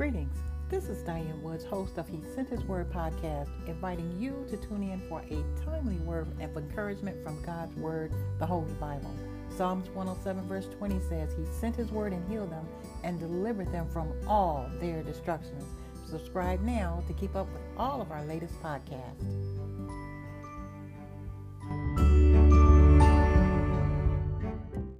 Greetings. This is Diane Woods, host of He Sent His Word podcast, inviting you to tune in for a timely word of encouragement from God's Word, the Holy Bible. Psalms 107, verse 20 says, He sent His Word and healed them and delivered them from all their destructions. Subscribe now to keep up with all of our latest podcasts.